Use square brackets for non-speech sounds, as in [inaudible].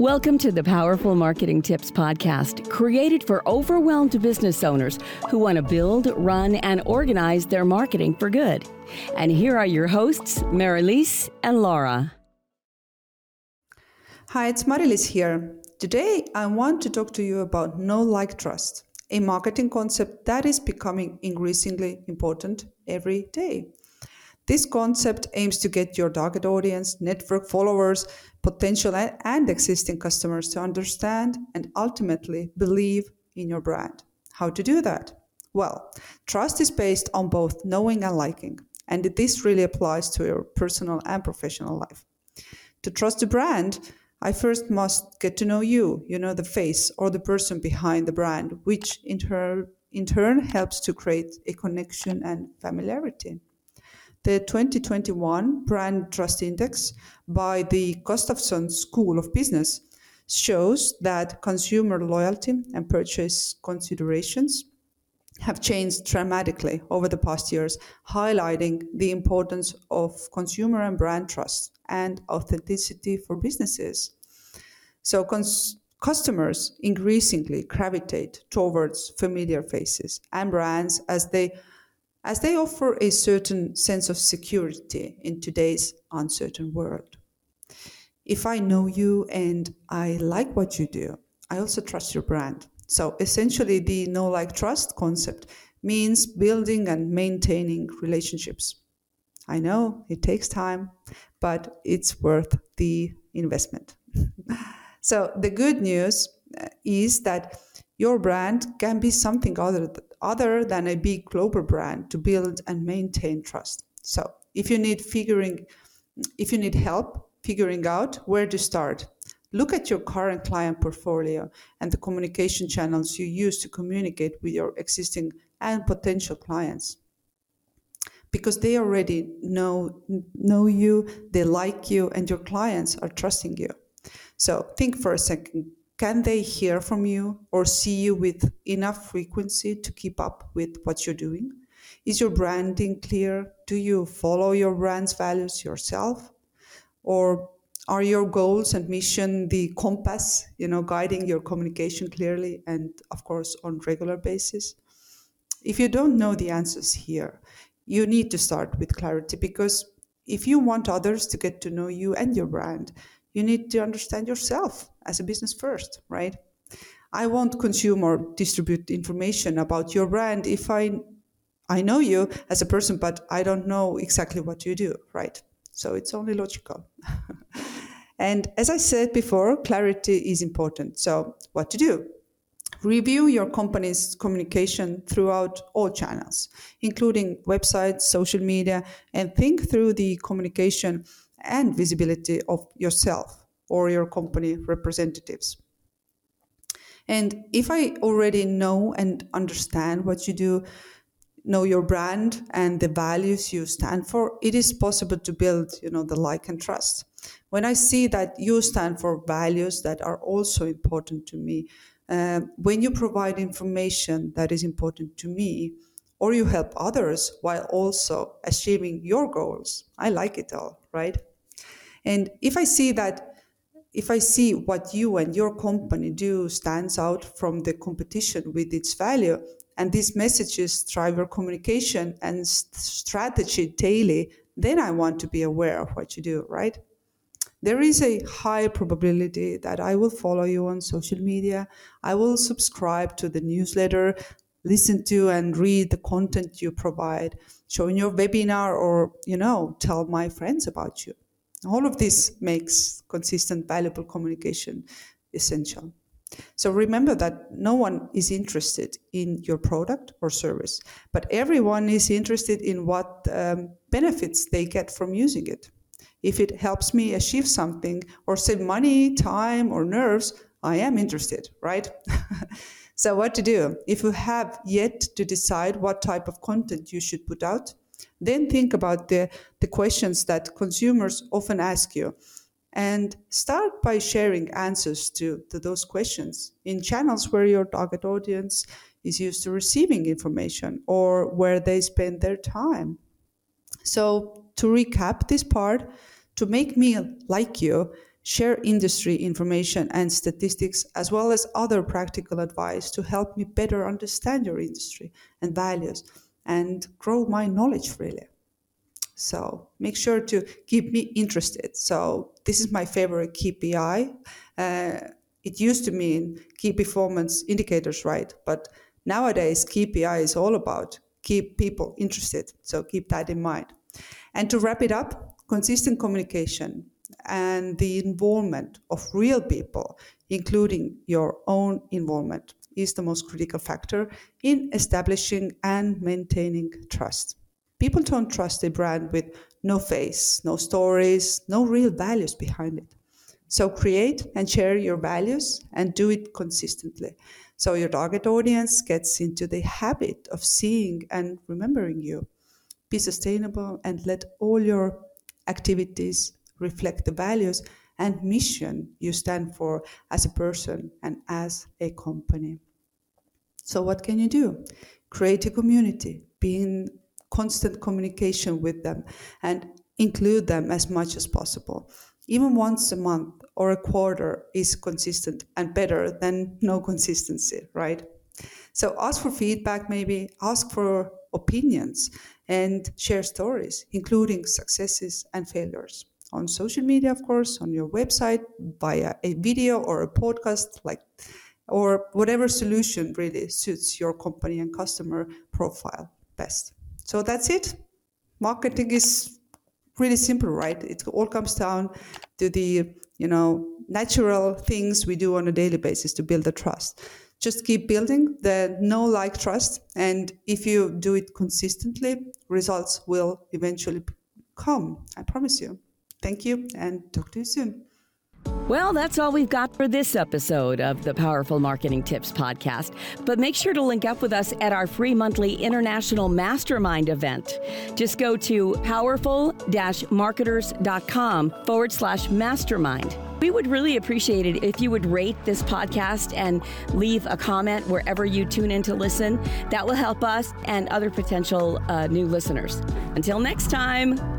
Welcome to the Powerful Marketing Tips Podcast, created for overwhelmed business owners who want to build, run, and organize their marketing for good. And here are your hosts, Mari-Liis and Laura. Hi, it's Mari-Liis here. Today, I want to talk to you about know like trust, a marketing concept that is becoming increasingly important every day. This concept aims to get your target audience, network followers, potential and existing customers to understand and ultimately believe in your brand. How to do that? Well, trust is based on both knowing and liking, and this really applies to your personal and professional life. To trust a brand, I first must get to know you, you know, the face or the person behind the brand, which in turn, in turn helps to create a connection and familiarity. The 2021 Brand Trust Index by the Gustavson School of Business shows that consumer loyalty and purchase considerations have changed dramatically over the past years, highlighting the importance of consumer and brand trust and authenticity for businesses. So, cons- customers increasingly gravitate towards familiar faces and brands as they as they offer a certain sense of security in today's uncertain world. If I know you and I like what you do, I also trust your brand. So essentially, the know like trust concept means building and maintaining relationships. I know it takes time, but it's worth the investment. [laughs] so the good news uh, is that your brand can be something other, other than a big global brand to build and maintain trust. So if you need figuring, if you need help figuring out where to start, look at your current client portfolio and the communication channels you use to communicate with your existing and potential clients. Because they already know know you they like you and your clients are trusting you. So think for a second can they hear from you or see you with enough frequency to keep up with what you're doing? Is your branding clear? Do you follow your brand's values yourself? Or are your goals and mission the compass, you know, guiding your communication clearly and of course on regular basis? If you don't know the answers here, you need to start with clarity because if you want others to get to know you and your brand, you need to understand yourself as a business first, right? I won't consume or distribute information about your brand if I I know you as a person, but I don't know exactly what you do, right? So it's only logical. [laughs] and as I said before, clarity is important. So what to do? Review your company's communication throughout all channels, including websites, social media, and think through the communication and visibility of yourself or your company representatives. And if I already know and understand what you do, know your brand and the values you stand for, it is possible to build, you know, the like and trust. When I see that you stand for values that are also important to me, uh, when you provide information that is important to me, or you help others while also achieving your goals, I like it all, right? And if I see that, if I see what you and your company do stands out from the competition with its value, and these messages drive your communication and strategy daily, then I want to be aware of what you do, right? There is a high probability that I will follow you on social media. I will subscribe to the newsletter, listen to and read the content you provide, join your webinar, or, you know, tell my friends about you. All of this makes consistent, valuable communication essential. So remember that no one is interested in your product or service, but everyone is interested in what um, benefits they get from using it. If it helps me achieve something or save money, time, or nerves, I am interested, right? [laughs] so, what to do? If you have yet to decide what type of content you should put out, then think about the, the questions that consumers often ask you and start by sharing answers to, to those questions in channels where your target audience is used to receiving information or where they spend their time. So, to recap this part, to make me like you, share industry information and statistics, as well as other practical advice to help me better understand your industry and values and grow my knowledge really. So make sure to keep me interested. So this is my favorite KPI. Uh, it used to mean key performance indicators, right? But nowadays, KPI is all about keep people interested. So keep that in mind. And to wrap it up, consistent communication and the involvement of real people, including your own involvement, is the most critical factor in establishing and maintaining trust. People don't trust a brand with no face, no stories, no real values behind it. So create and share your values and do it consistently. So your target audience gets into the habit of seeing and remembering you. Be sustainable and let all your activities reflect the values and mission you stand for as a person and as a company. So, what can you do? Create a community, be in constant communication with them, and include them as much as possible. Even once a month or a quarter is consistent and better than [laughs] no consistency, right? So, ask for feedback, maybe, ask for opinions, and share stories, including successes and failures on social media, of course, on your website, via a video or a podcast, like or whatever solution really suits your company and customer profile best. So that's it. Marketing is really simple, right? It all comes down to the, you know, natural things we do on a daily basis to build the trust. Just keep building the know like trust and if you do it consistently, results will eventually come. I promise you. Thank you and talk to you soon. Well, that's all we've got for this episode of the Powerful Marketing Tips podcast. But make sure to link up with us at our free monthly international mastermind event. Just go to powerful marketers.com forward slash mastermind. We would really appreciate it if you would rate this podcast and leave a comment wherever you tune in to listen. That will help us and other potential uh, new listeners. Until next time.